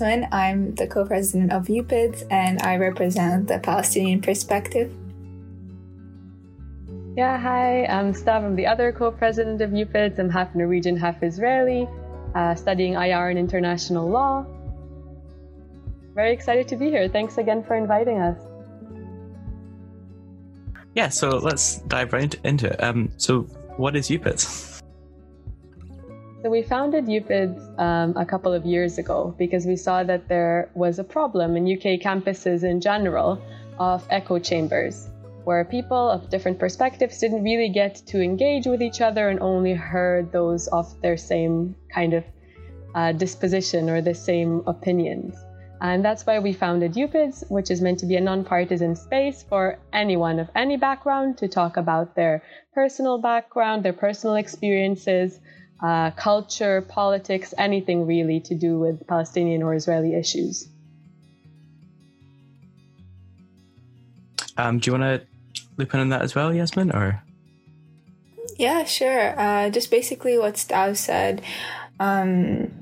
I'm Yasmin. I'm the co president of UPIDS and I represent the Palestinian perspective. Yeah, hi, I'm Stav. I'm the other co president of UPIDS. I'm half Norwegian, half Israeli, uh, studying IR and international law. Very excited to be here. Thanks again for inviting us. Yeah, so let's dive right into it. Um, so, what is UPIDS? So, we founded UPIDS um, a couple of years ago because we saw that there was a problem in UK campuses in general of echo chambers where people of different perspectives didn't really get to engage with each other and only heard those of their same kind of uh, disposition or the same opinions. And that's why we founded UPIDS, which is meant to be a nonpartisan space for anyone of any background to talk about their personal background, their personal experiences, uh, culture, politics, anything really to do with Palestinian or Israeli issues. Um, do you want to loop in on that as well, Yasmin, or? Yeah, sure. Uh, just basically what Stav said, um,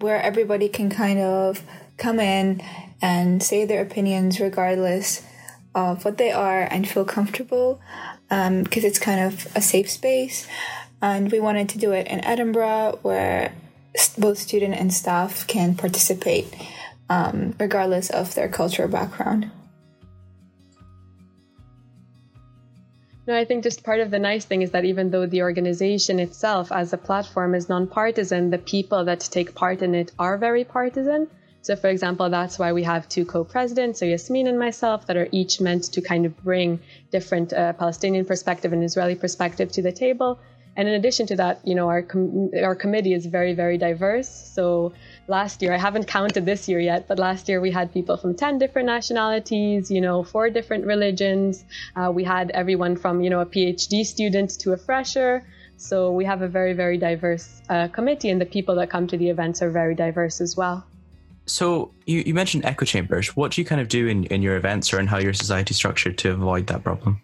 where everybody can kind of come in and say their opinions regardless of what they are and feel comfortable because um, it's kind of a safe space. And we wanted to do it in Edinburgh where both student and staff can participate um, regardless of their cultural background. No, I think just part of the nice thing is that even though the organization itself as a platform is nonpartisan, the people that take part in it are very partisan. So, for example, that's why we have two co presidents, so Yasmin and myself, that are each meant to kind of bring different uh, Palestinian perspective and Israeli perspective to the table. And in addition to that, you know, our, com- our committee is very, very diverse. So, last year. I haven't counted this year yet, but last year we had people from 10 different nationalities, you know, four different religions. Uh, we had everyone from, you know, a PhD student to a fresher. So we have a very, very diverse uh, committee, and the people that come to the events are very diverse as well. So you, you mentioned echo chambers. What do you kind of do in, in your events or in how your society is structured to avoid that problem?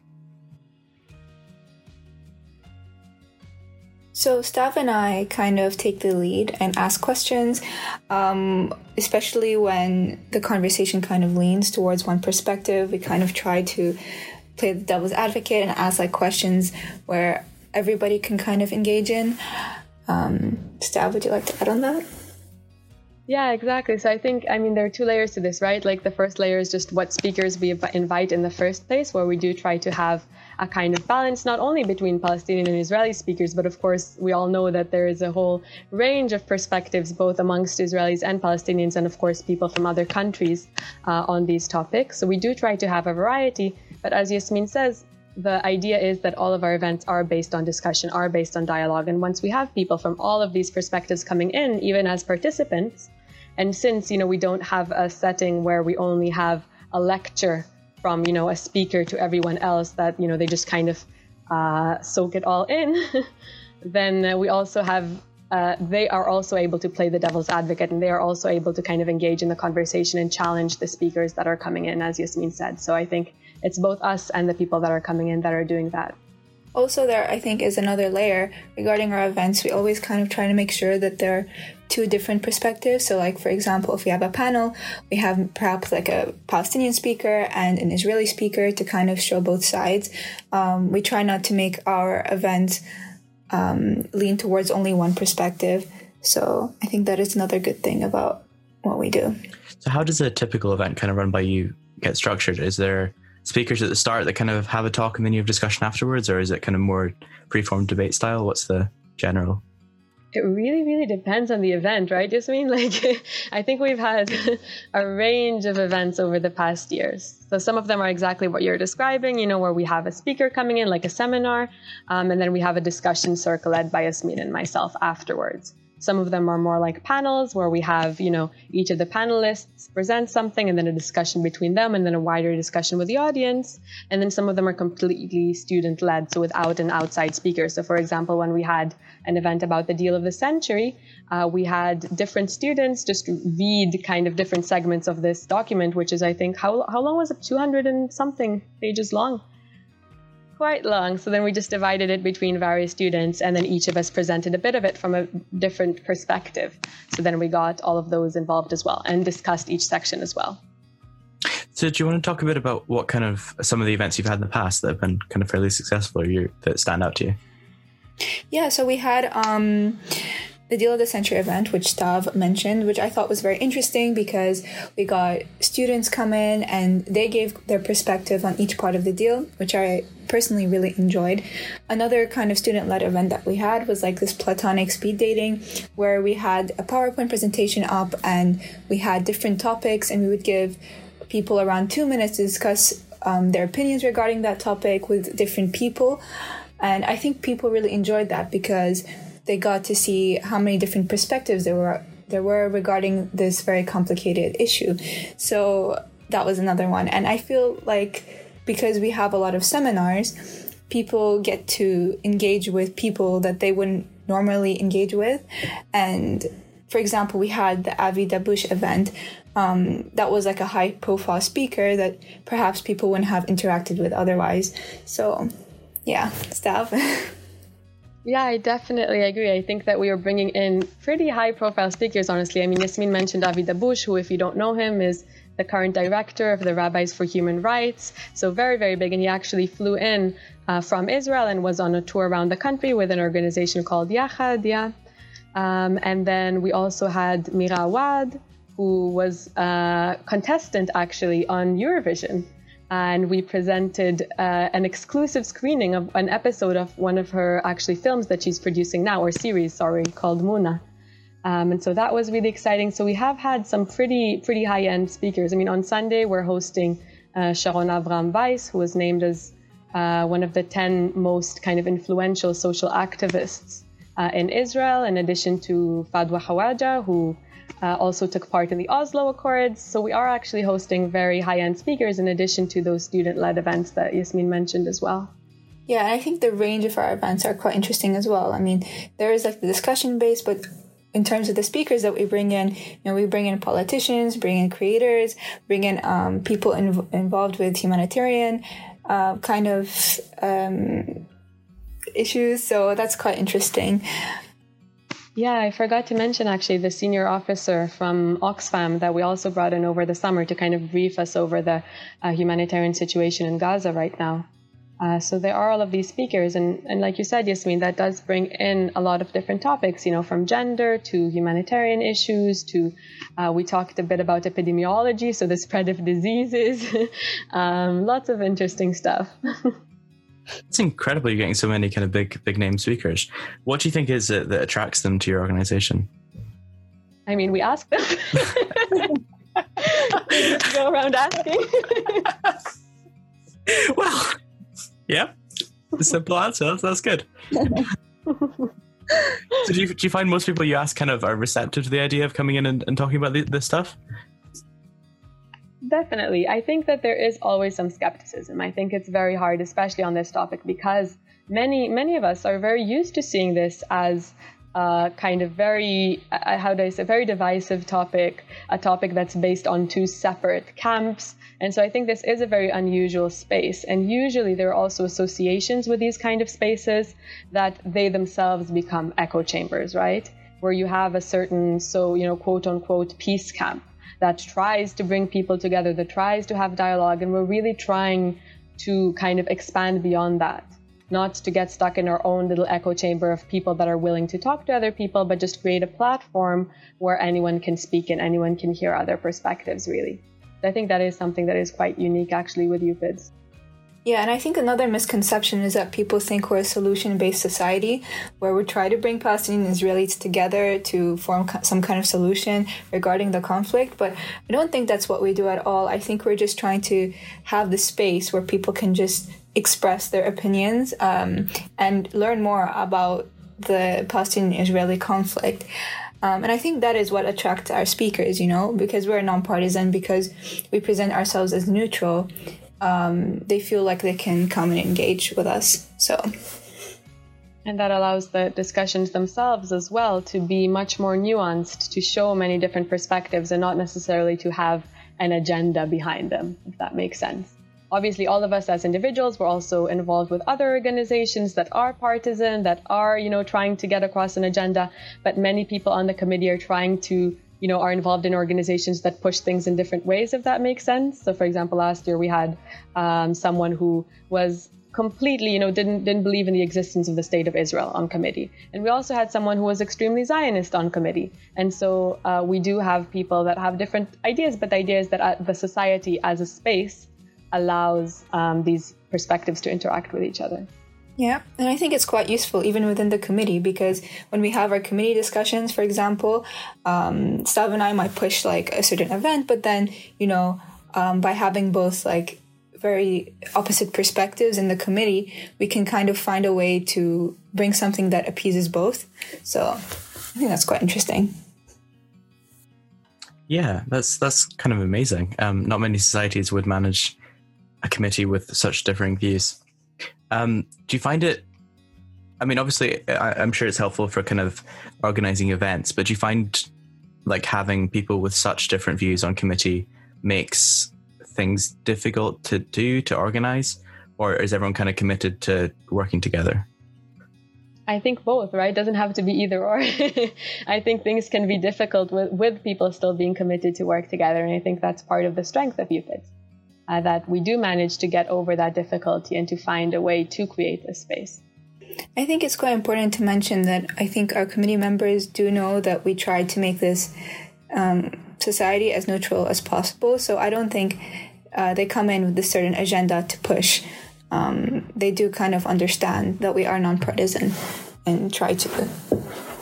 So, Stav and I kind of take the lead and ask questions, um, especially when the conversation kind of leans towards one perspective. We kind of try to play the devil's advocate and ask like questions where everybody can kind of engage in. Um, would you like to add on that? Yeah, exactly. So I think, I mean, there are two layers to this, right? Like the first layer is just what speakers we invite in the first place, where we do try to have a kind of balance, not only between Palestinian and Israeli speakers, but of course, we all know that there is a whole range of perspectives, both amongst Israelis and Palestinians, and of course, people from other countries uh, on these topics. So we do try to have a variety. But as Yasmin says, the idea is that all of our events are based on discussion, are based on dialogue. And once we have people from all of these perspectives coming in, even as participants, and since you know we don't have a setting where we only have a lecture from you know a speaker to everyone else that you know they just kind of uh, soak it all in, then we also have uh, they are also able to play the devil's advocate and they are also able to kind of engage in the conversation and challenge the speakers that are coming in, as Yasmin said. So I think it's both us and the people that are coming in that are doing that. Also, there I think is another layer regarding our events. We always kind of try to make sure that they're two different perspectives. So, like for example, if we have a panel, we have perhaps like a Palestinian speaker and an Israeli speaker to kind of show both sides. Um, we try not to make our events um, lean towards only one perspective. So, I think that is another good thing about what we do. So, how does a typical event kind of run by you get structured? Is there speakers at the start that kind of have a talk and then you have discussion afterwards, or is it kind of more preformed debate style? What's the general? It really, really depends on the event, right, Yasmin? Like, I think we've had a range of events over the past years. So some of them are exactly what you're describing, you know, where we have a speaker coming in, like a seminar, um, and then we have a discussion circle led by Yasmin and myself afterwards. Some of them are more like panels where we have, you know, each of the panelists present something and then a discussion between them and then a wider discussion with the audience. And then some of them are completely student led, so without an outside speaker. So, for example, when we had an event about the deal of the century, uh, we had different students just read kind of different segments of this document, which is, I think, how, how long was it? 200 and something pages long. Quite long. So then we just divided it between various students, and then each of us presented a bit of it from a different perspective. So then we got all of those involved as well and discussed each section as well. So, do you want to talk a bit about what kind of some of the events you've had in the past that have been kind of fairly successful, or you that stand out to you? Yeah, so we had um, the Deal of the Century event, which Stav mentioned, which I thought was very interesting because we got students come in and they gave their perspective on each part of the deal, which I personally really enjoyed. Another kind of student led event that we had was like this platonic speed dating, where we had a PowerPoint presentation up and we had different topics and we would give people around two minutes to discuss um, their opinions regarding that topic with different people. And I think people really enjoyed that because they got to see how many different perspectives there were there were regarding this very complicated issue. So that was another one. And I feel like because we have a lot of seminars, people get to engage with people that they wouldn't normally engage with. And for example, we had the Avi Dabush event. Um, that was like a high profile speaker that perhaps people wouldn't have interacted with otherwise. So, yeah, stuff. Yeah, I definitely agree. I think that we are bringing in pretty high profile speakers, honestly. I mean, Yasmin mentioned Avi Dabush, who, if you don't know him, is the current director of the Rabbis for Human Rights. So, very, very big. And he actually flew in uh, from Israel and was on a tour around the country with an organization called Yachad. Yeah. Um, and then we also had Mira Awad, who was a contestant actually on Eurovision and we presented uh, an exclusive screening of an episode of one of her actually films that she's producing now, or series, sorry, called Muna. Um, and so that was really exciting. So we have had some pretty pretty high end speakers. I mean, on Sunday we're hosting uh, Sharon Avram Weiss, who was named as uh, one of the 10 most kind of influential social activists uh, in Israel, in addition to Fadwa Hawaja, who uh, also took part in the Oslo Accords. So we are actually hosting very high end speakers in addition to those student led events that Yasmin mentioned as well. Yeah, and I think the range of our events are quite interesting as well. I mean, there is like the discussion base, but in terms of the speakers that we bring in, you know, we bring in politicians, bring in creators, bring in um, people in, involved with humanitarian uh, kind of um, issues. So that's quite interesting. Yeah, I forgot to mention actually the senior officer from Oxfam that we also brought in over the summer to kind of brief us over the uh, humanitarian situation in Gaza right now. Uh, so there are all of these speakers, and, and like you said, Yasmin, that does bring in a lot of different topics, you know, from gender to humanitarian issues to uh, we talked a bit about epidemiology, so the spread of diseases, um, lots of interesting stuff. It's incredible you're getting so many kind of big big name speakers. What do you think is it that attracts them to your organization? I mean, we ask them. go around asking. well, yeah, the simple answer. That's good. so do you, do you find most people you ask kind of are receptive to the idea of coming in and, and talking about the, this stuff? Definitely. I think that there is always some skepticism. I think it's very hard, especially on this topic, because many, many of us are very used to seeing this as a kind of very, uh, how do I say, very divisive topic, a topic that's based on two separate camps. And so I think this is a very unusual space. And usually there are also associations with these kind of spaces that they themselves become echo chambers, right? Where you have a certain, so, you know, quote unquote, peace camp that tries to bring people together, that tries to have dialogue. And we're really trying to kind of expand beyond that. Not to get stuck in our own little echo chamber of people that are willing to talk to other people, but just create a platform where anyone can speak and anyone can hear other perspectives, really. I think that is something that is quite unique actually with UPIDS. Yeah, and I think another misconception is that people think we're a solution based society where we try to bring Palestinian Israelis together to form some kind of solution regarding the conflict. But I don't think that's what we do at all. I think we're just trying to have the space where people can just express their opinions um, and learn more about the Palestinian Israeli conflict. Um, and I think that is what attracts our speakers, you know, because we're nonpartisan, because we present ourselves as neutral um, they feel like they can come and engage with us. So. And that allows the discussions themselves as well to be much more nuanced, to show many different perspectives and not necessarily to have an agenda behind them, if that makes sense. Obviously all of us as individuals we're also involved with other organizations that are partisan that are you know trying to get across an agenda but many people on the committee are trying to you know are involved in organizations that push things in different ways if that makes sense so for example last year we had um, someone who was completely, you know, didn't didn't believe in the existence of the state of Israel on committee. And we also had someone who was extremely Zionist on committee. And so uh, we do have people that have different ideas, but the idea is that uh, the society as a space allows um, these perspectives to interact with each other. Yeah, and I think it's quite useful even within the committee because when we have our committee discussions, for example, um, Stav and I might push like a certain event, but then, you know, um, by having both like very opposite perspectives in the committee, we can kind of find a way to bring something that appeases both. So I think that's quite interesting. Yeah, that's that's kind of amazing. Um, not many societies would manage a committee with such differing views. Um, do you find it? I mean, obviously, I, am sure it's helpful for kind of organizing events, but do you find like having people with such different views on committee makes things difficult to do to organize, or is everyone kind of committed to working together? I think both, right? It doesn't have to be either or. I think things can be difficult with, with people still being committed to work together. And I think that's part of the strength of UPID, uh, that we do manage to get over that difficulty and to find a way to create this space. I think it's quite important to mention that I think our committee members do know that we tried to make this um, society as neutral as possible. So I don't think uh, they come in with a certain agenda to push. Um, they do kind of understand that we are nonpartisan and try to,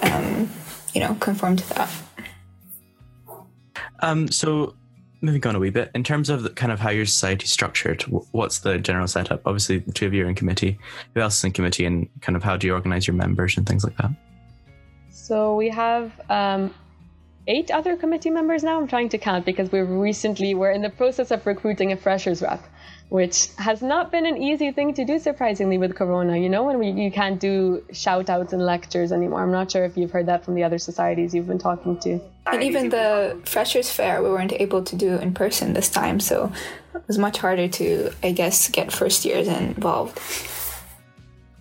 um, you know, conform to that. Um, so moving on a wee bit, in terms of the, kind of how your society is structured, what's the general setup? Obviously, the two of you are in committee. Who else is in committee, and kind of how do you organize your members and things like that? So we have um, eight other committee members now. I'm trying to count because we recently we're in the process of recruiting a freshers rep, which has not been an easy thing to do. Surprisingly, with Corona, you know, when we, you can't do shout outs and lectures anymore. I'm not sure if you've heard that from the other societies you've been talking to. And even the freshers fair, we weren't able to do in person this time, so it was much harder to, I guess, get first years involved.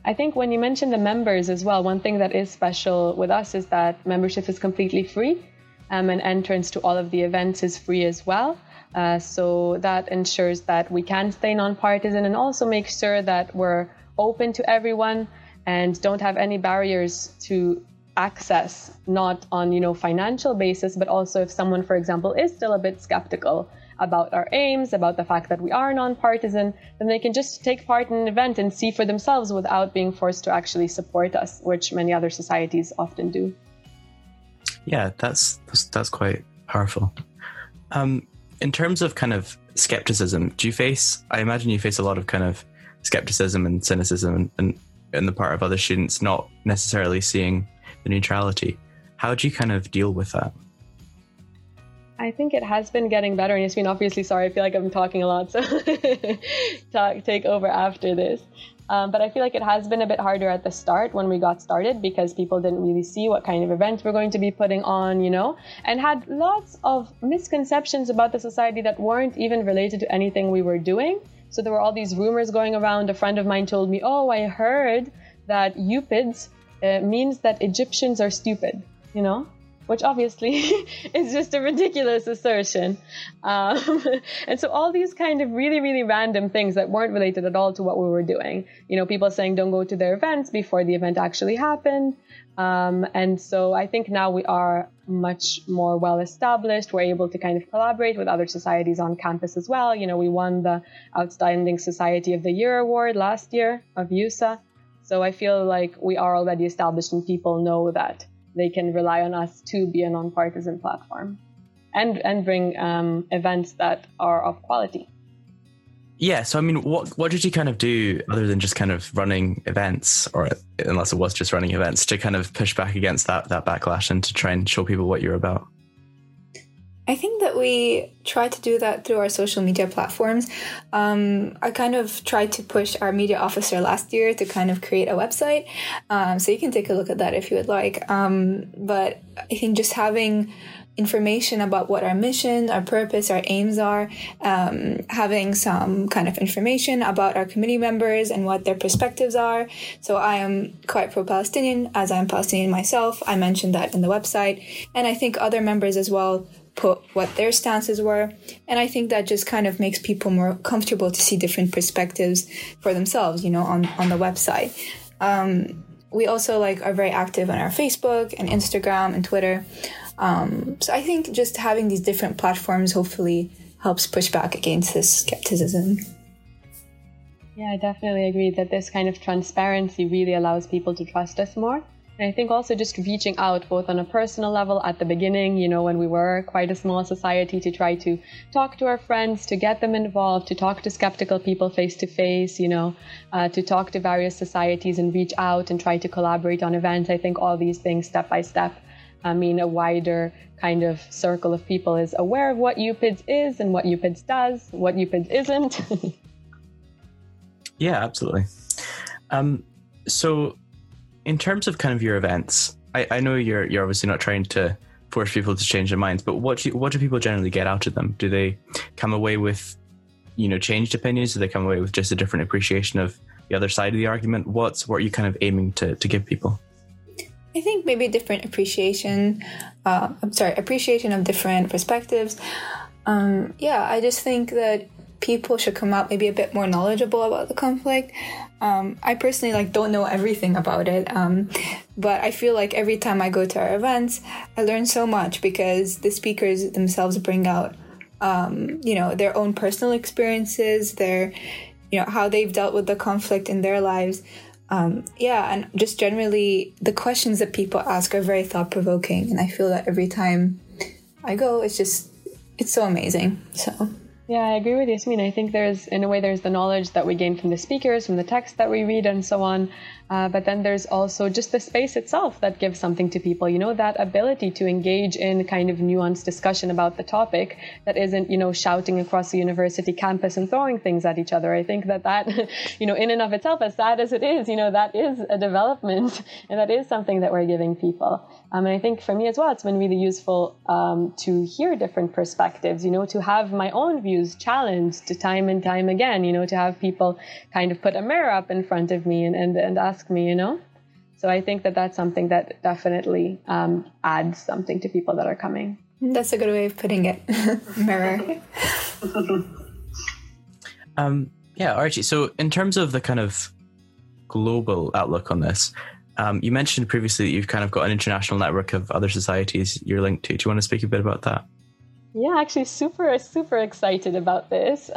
I think when you mention the members as well, one thing that is special with us is that membership is completely free um, and entrance to all of the events is free as well. Uh, so that ensures that we can stay nonpartisan and also make sure that we're open to everyone and don't have any barriers to access not on you know financial basis but also if someone for example is still a bit skeptical about our aims about the fact that we are nonpartisan then they can just take part in an event and see for themselves without being forced to actually support us which many other societies often do yeah, that's that's, that's quite powerful. Um, in terms of kind of skepticism, do you face? I imagine you face a lot of kind of skepticism and cynicism, and in the part of other students not necessarily seeing the neutrality. How do you kind of deal with that? I think it has been getting better. And Yasmin, obviously, sorry, I feel like I'm talking a lot, so talk, take over after this. Um, but I feel like it has been a bit harder at the start when we got started because people didn't really see what kind of events we're going to be putting on, you know, and had lots of misconceptions about the society that weren't even related to anything we were doing. So there were all these rumors going around. A friend of mine told me, Oh, I heard that UPIDS uh, means that Egyptians are stupid, you know? Which obviously is just a ridiculous assertion. Um, and so all these kind of really, really random things that weren't related at all to what we were doing. You know, people saying don't go to their events before the event actually happened. Um, and so I think now we are much more well established. We're able to kind of collaborate with other societies on campus as well. You know, we won the Outstanding Society of the Year award last year of EUSA. So I feel like we are already established and people know that they can rely on us to be a nonpartisan platform and and bring um, events that are of quality. Yeah, so I mean, what what did you kind of do other than just kind of running events, or unless it was just running events, to kind of push back against that that backlash and to try and show people what you're about? I think that we try to do that through our social media platforms. Um, I kind of tried to push our media officer last year to kind of create a website. Um, so you can take a look at that if you would like. Um, but I think just having information about what our mission, our purpose, our aims are, um, having some kind of information about our committee members and what their perspectives are. So I am quite pro-Palestinian, as I'm Palestinian myself. I mentioned that in the website, and I think other members as well put what their stances were. And I think that just kind of makes people more comfortable to see different perspectives for themselves, you know, on, on the website. Um, we also like are very active on our Facebook and Instagram and Twitter. Um, so I think just having these different platforms hopefully helps push back against this skepticism. Yeah, I definitely agree that this kind of transparency really allows people to trust us more. And I think also just reaching out both on a personal level at the beginning, you know, when we were quite a small society to try to talk to our friends, to get them involved, to talk to skeptical people face to face, you know, uh, to talk to various societies and reach out and try to collaborate on events. I think all these things step by step I mean, a wider kind of circle of people is aware of what UPIDS is and what UPIDS does, what UPIDS isn't. yeah, absolutely. Um, so, in terms of kind of your events, I, I know you're you're obviously not trying to force people to change their minds, but what do you, what do people generally get out of them? Do they come away with you know changed opinions? Do they come away with just a different appreciation of the other side of the argument? What's what are you kind of aiming to to give people? I think maybe different appreciation. Uh, I'm sorry, appreciation of different perspectives. Um, yeah, I just think that people should come out maybe a bit more knowledgeable about the conflict. Um, I personally like don't know everything about it, um, but I feel like every time I go to our events, I learn so much because the speakers themselves bring out, um, you know, their own personal experiences, their, you know, how they've dealt with the conflict in their lives um, yeah, and just generally, the questions that people ask are very thought provoking, and I feel that every time I go, it's just it's so amazing. So. Yeah, I agree with Yasmin. I think there's, in a way, there's the knowledge that we gain from the speakers, from the text that we read, and so on. Uh, but then there's also just the space itself that gives something to people, you know, that ability to engage in kind of nuanced discussion about the topic that isn't, you know, shouting across the university campus and throwing things at each other. I think that that, you know, in and of itself, as sad as it is, you know, that is a development and that is something that we're giving people. Um, and I think for me as well, it's been really useful um, to hear different perspectives, you know, to have my own views challenged time and time again, you know, to have people kind of put a mirror up in front of me and, and, and ask me, you know. So I think that that's something that definitely um, adds something to people that are coming. That's a good way of putting it. Mirror. um, yeah, Archie. So in terms of the kind of global outlook on this, um, you mentioned previously that you've kind of got an international network of other societies you're linked to. Do you want to speak a bit about that? Yeah, actually, super, super excited about this.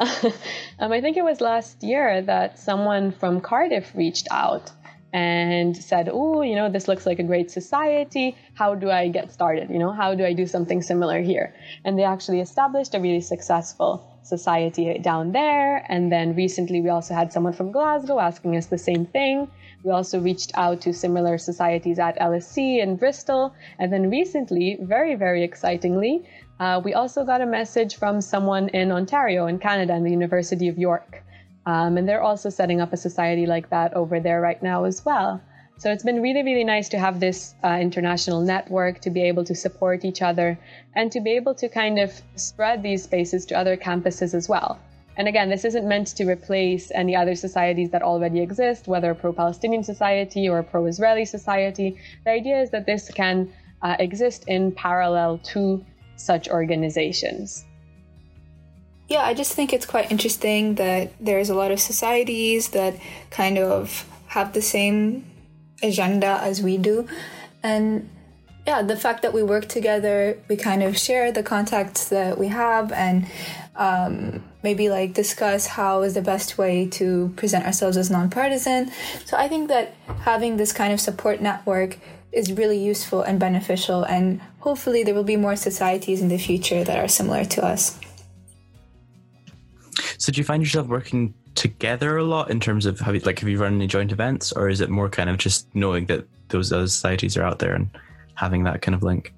um, I think it was last year that someone from Cardiff reached out and said, Oh, you know, this looks like a great society. How do I get started? You know, how do I do something similar here? And they actually established a really successful society down there. And then recently, we also had someone from Glasgow asking us the same thing. We also reached out to similar societies at LSE in Bristol. And then recently, very, very excitingly, uh, we also got a message from someone in Ontario, in Canada, in the University of York. Um, and they're also setting up a society like that over there right now as well. So it's been really, really nice to have this uh, international network to be able to support each other and to be able to kind of spread these spaces to other campuses as well. And again, this isn't meant to replace any other societies that already exist, whether pro Palestinian society or pro Israeli society. The idea is that this can uh, exist in parallel to such organizations. Yeah, I just think it's quite interesting that there's a lot of societies that kind of have the same agenda as we do. And yeah, the fact that we work together, we kind of share the contacts that we have and um, maybe like discuss how is the best way to present ourselves as nonpartisan. So I think that having this kind of support network is really useful and beneficial, and hopefully there will be more societies in the future that are similar to us. So, do you find yourself working together a lot in terms of have you, like have you run any joint events, or is it more kind of just knowing that those other societies are out there and having that kind of link?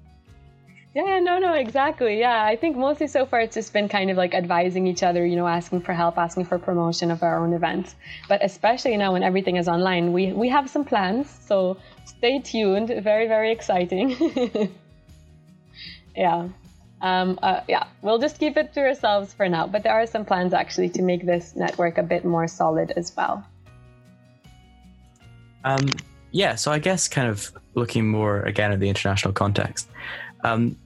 Yeah, no, no, exactly. Yeah, I think mostly so far it's just been kind of like advising each other, you know, asking for help, asking for promotion of our own events. But especially now when everything is online, we we have some plans. So stay tuned. Very, very exciting. yeah. Um, uh, yeah, we'll just keep it to ourselves for now. But there are some plans actually to make this network a bit more solid as well. Um, yeah, so I guess kind of looking more again at the international context, um,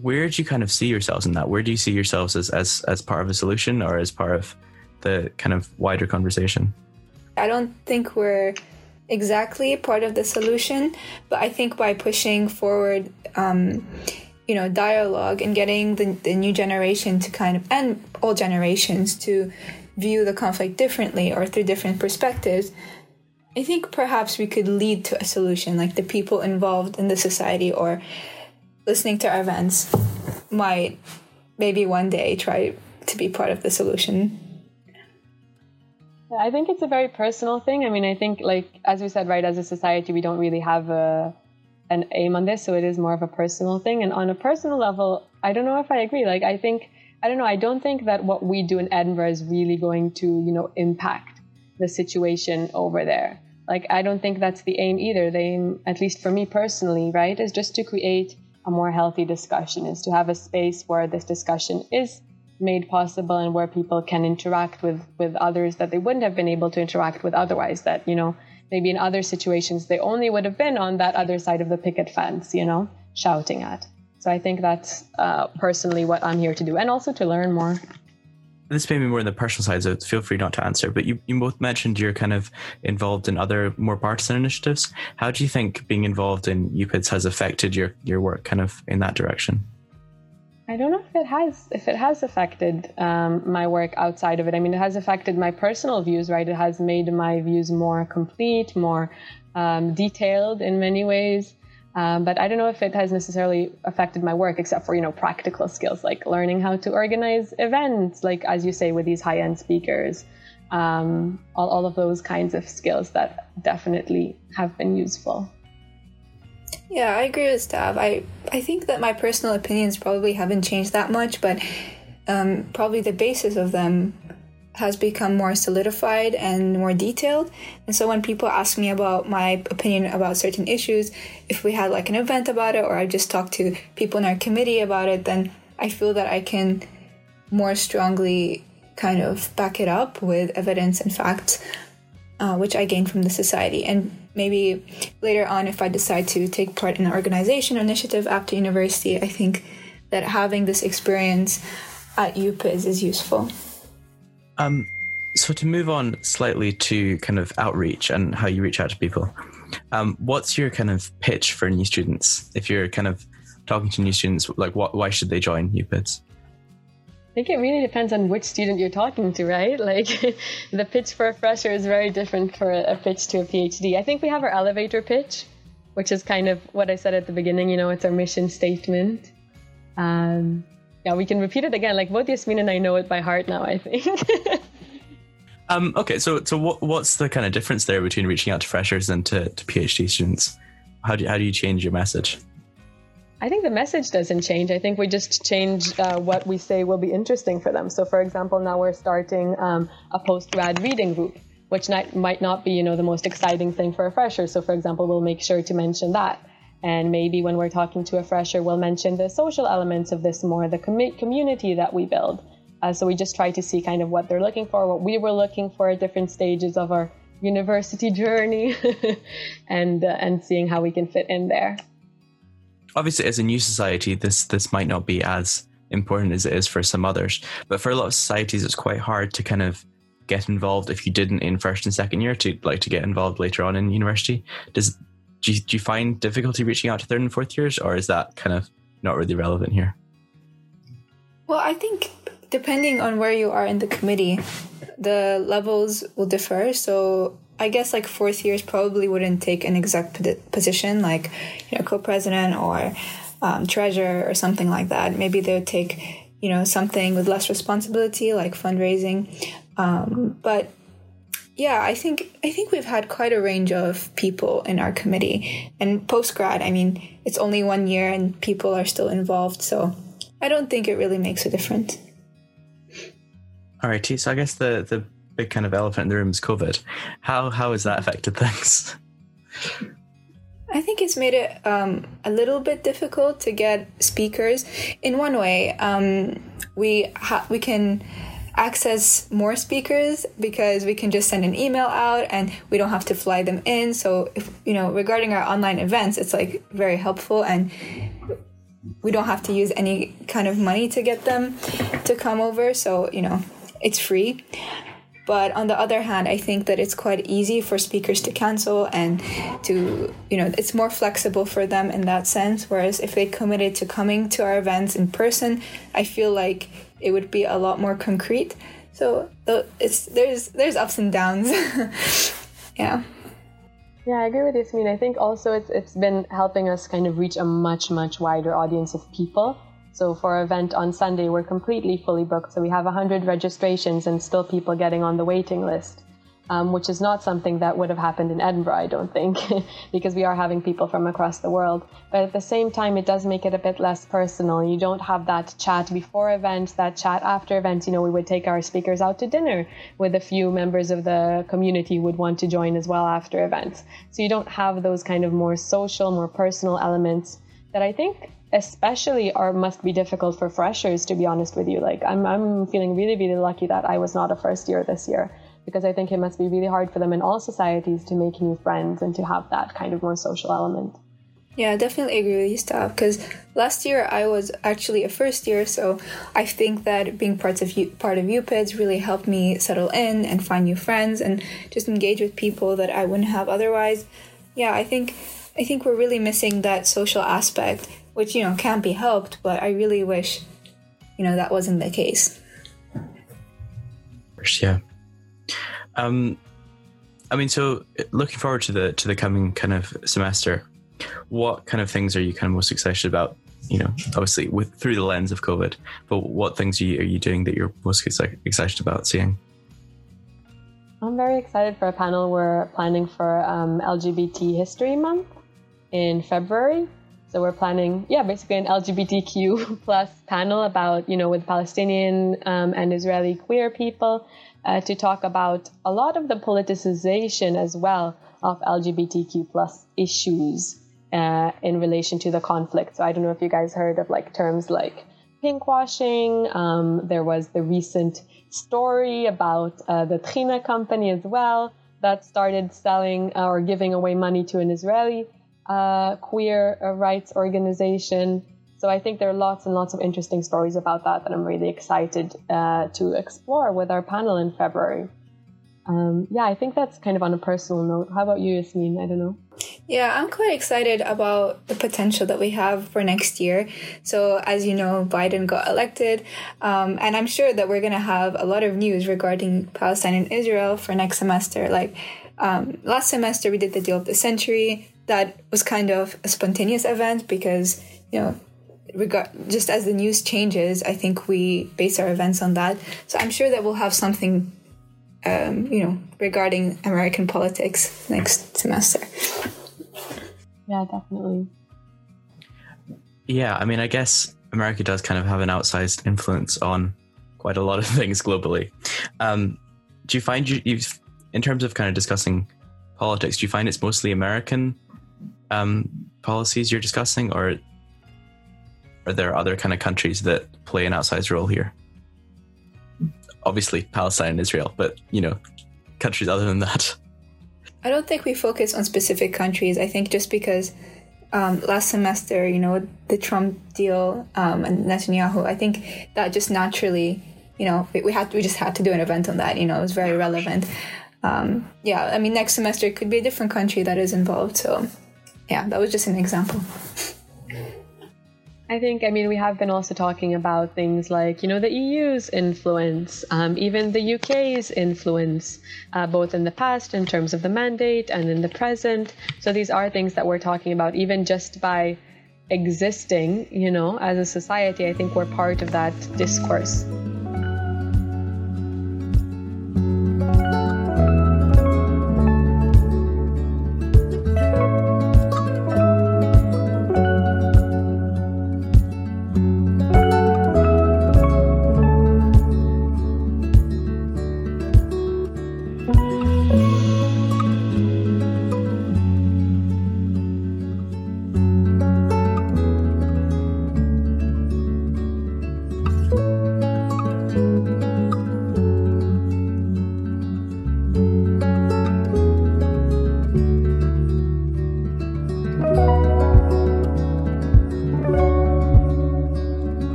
where do you kind of see yourselves in that? Where do you see yourselves as, as as part of a solution or as part of the kind of wider conversation? I don't think we're exactly part of the solution, but I think by pushing forward, um, you know, dialogue and getting the, the new generation to kind of, and all generations to view the conflict differently or through different perspectives, I think perhaps we could lead to a solution, like the people involved in the society or listening to our events might maybe one day try to be part of the solution. I think it's a very personal thing. I mean, I think like as we said, right, as a society, we don't really have a an aim on this, so it is more of a personal thing. And on a personal level, I don't know if I agree. Like, I think I don't know. I don't think that what we do in Edinburgh is really going to, you know, impact the situation over there. Like, I don't think that's the aim either. The aim, at least for me personally, right, is just to create a more healthy discussion, is to have a space where this discussion is made possible and where people can interact with with others that they wouldn't have been able to interact with otherwise that you know maybe in other situations they only would have been on that other side of the picket fence you know shouting at so i think that's uh, personally what i'm here to do and also to learn more this may be more on the personal side, so feel free not to answer. But you, you both mentioned you're kind of involved in other more partisan initiatives. How do you think being involved in UPIDS has affected your, your work kind of in that direction? I don't know if it has if it has affected um, my work outside of it. I mean, it has affected my personal views, right? It has made my views more complete, more um, detailed in many ways. Um, but I don't know if it has necessarily affected my work, except for you know practical skills like learning how to organize events, like as you say with these high end speakers, um, all all of those kinds of skills that definitely have been useful. Yeah, I agree with Stav. I I think that my personal opinions probably haven't changed that much, but um, probably the basis of them has become more solidified and more detailed. And so when people ask me about my opinion about certain issues, if we had like an event about it or I just talked to people in our committee about it, then I feel that I can more strongly kind of back it up with evidence and facts, uh, which I gain from the society. And maybe later on, if I decide to take part in an organization or initiative after university, I think that having this experience at UPIDS is useful. Um, so to move on slightly to kind of outreach and how you reach out to people, um, what's your kind of pitch for new students? If you're kind of talking to new students, like what, why should they join UPIDS? Think it really depends on which student you're talking to, right? Like the pitch for a fresher is very different for a pitch to a PhD. I think we have our elevator pitch, which is kind of what I said at the beginning, you know, it's our mission statement. Um, yeah, we can repeat it again. Like both Yasmin and I know it by heart now, I think. um, okay, so so what, what's the kind of difference there between reaching out to freshers and to, to PhD students? How do, how do you change your message? I think the message doesn't change. I think we just change uh, what we say will be interesting for them. So, for example, now we're starting um, a post-grad reading group, which not, might not be, you know, the most exciting thing for a fresher. So, for example, we'll make sure to mention that. And maybe when we're talking to a fresher, we'll mention the social elements of this more, the com- community that we build. Uh, so we just try to see kind of what they're looking for, what we were looking for at different stages of our university journey, and uh, and seeing how we can fit in there obviously as a new society this this might not be as important as it is for some others but for a lot of societies it's quite hard to kind of get involved if you didn't in first and second year to like to get involved later on in university. Does do you, do you find difficulty reaching out to third and fourth years or is that kind of not really relevant here? Well i think depending on where you are in the committee the levels will differ. So I guess like fourth years probably wouldn't take an exact position like you know co-president or um, treasurer or something like that. Maybe they would take you know something with less responsibility like fundraising. Um, but yeah, I think I think we've had quite a range of people in our committee. And post grad, I mean, it's only one year and people are still involved, so I don't think it really makes a difference. All righty, so I guess the the big kind of elephant in the room is COVID. How how has that affected things? I think it's made it um, a little bit difficult to get speakers. In one way, um, we ha- we can access more speakers because we can just send an email out and we don't have to fly them in. So, if, you know, regarding our online events, it's like very helpful and we don't have to use any kind of money to get them to come over. So, you know, it's free. But on the other hand, I think that it's quite easy for speakers to cancel and to, you know, it's more flexible for them in that sense. Whereas if they committed to coming to our events in person, I feel like it would be a lot more concrete. So it's there's there's ups and downs. yeah. Yeah, I agree with you, Yasmin. I think also it's it's been helping us kind of reach a much much wider audience of people. So for our event on Sunday, we're completely fully booked. So we have 100 registrations and still people getting on the waiting list um, which is not something that would have happened in Edinburgh, I don't think, because we are having people from across the world. But at the same time, it does make it a bit less personal. You don't have that chat before events, that chat after events. You know, we would take our speakers out to dinner with a few members of the community would want to join as well after events. So you don't have those kind of more social, more personal elements that I think especially are must be difficult for freshers to be honest with you like I'm, I'm feeling really really lucky that i was not a first year this year because I think it must be really hard for them in all societies to make new friends and to have that kind of more social element. Yeah, I definitely agree with you, Stav. Because last year I was actually a first year, so I think that being part of part of UPIDS really helped me settle in and find new friends and just engage with people that I wouldn't have otherwise. Yeah, I think I think we're really missing that social aspect, which you know can't be helped. But I really wish, you know, that wasn't the case. Yeah, um, I mean, so looking forward to the to the coming kind of semester, what kind of things are you kind of most excited about? You know, obviously with through the lens of COVID, but what things are you, are you doing that you're most excited about seeing? I'm very excited for a panel we're planning for um, LGBT History Month in February. So we're planning, yeah, basically an LGBTQ plus panel about, you know, with Palestinian um, and Israeli queer people uh, to talk about a lot of the politicization as well of LGBTQ plus issues uh, in relation to the conflict. So I don't know if you guys heard of like terms like pinkwashing. Um, there was the recent story about uh, the Trina company as well that started selling or giving away money to an Israeli uh, queer rights organization. So I think there are lots and lots of interesting stories about that that I'm really excited uh, to explore with our panel in February. Um, yeah, I think that's kind of on a personal note. How about you, Yasmin? I don't know. Yeah, I'm quite excited about the potential that we have for next year. So, as you know, Biden got elected, um, and I'm sure that we're going to have a lot of news regarding Palestine and Israel for next semester. Like um, last semester, we did the deal of the century. That was kind of a spontaneous event because you know regard just as the news changes, I think we base our events on that. So I'm sure that we'll have something, um, you know, regarding American politics next semester. Yeah, definitely. Yeah, I mean, I guess America does kind of have an outsized influence on quite a lot of things globally. Um, do you find you, you, in terms of kind of discussing politics, do you find it's mostly American um, policies you're discussing, or are there other kind of countries that play an outsized role here? Obviously, Palestine and Israel, but you know, countries other than that. I don't think we focus on specific countries. I think just because um, last semester, you know, the Trump deal um, and Netanyahu, I think that just naturally, you know, we, we had we just had to do an event on that. You know, it was very relevant. Um, yeah, I mean, next semester it could be a different country that is involved. So, yeah, that was just an example. I think, I mean, we have been also talking about things like, you know, the EU's influence, um, even the UK's influence, uh, both in the past in terms of the mandate and in the present. So these are things that we're talking about, even just by existing, you know, as a society. I think we're part of that discourse.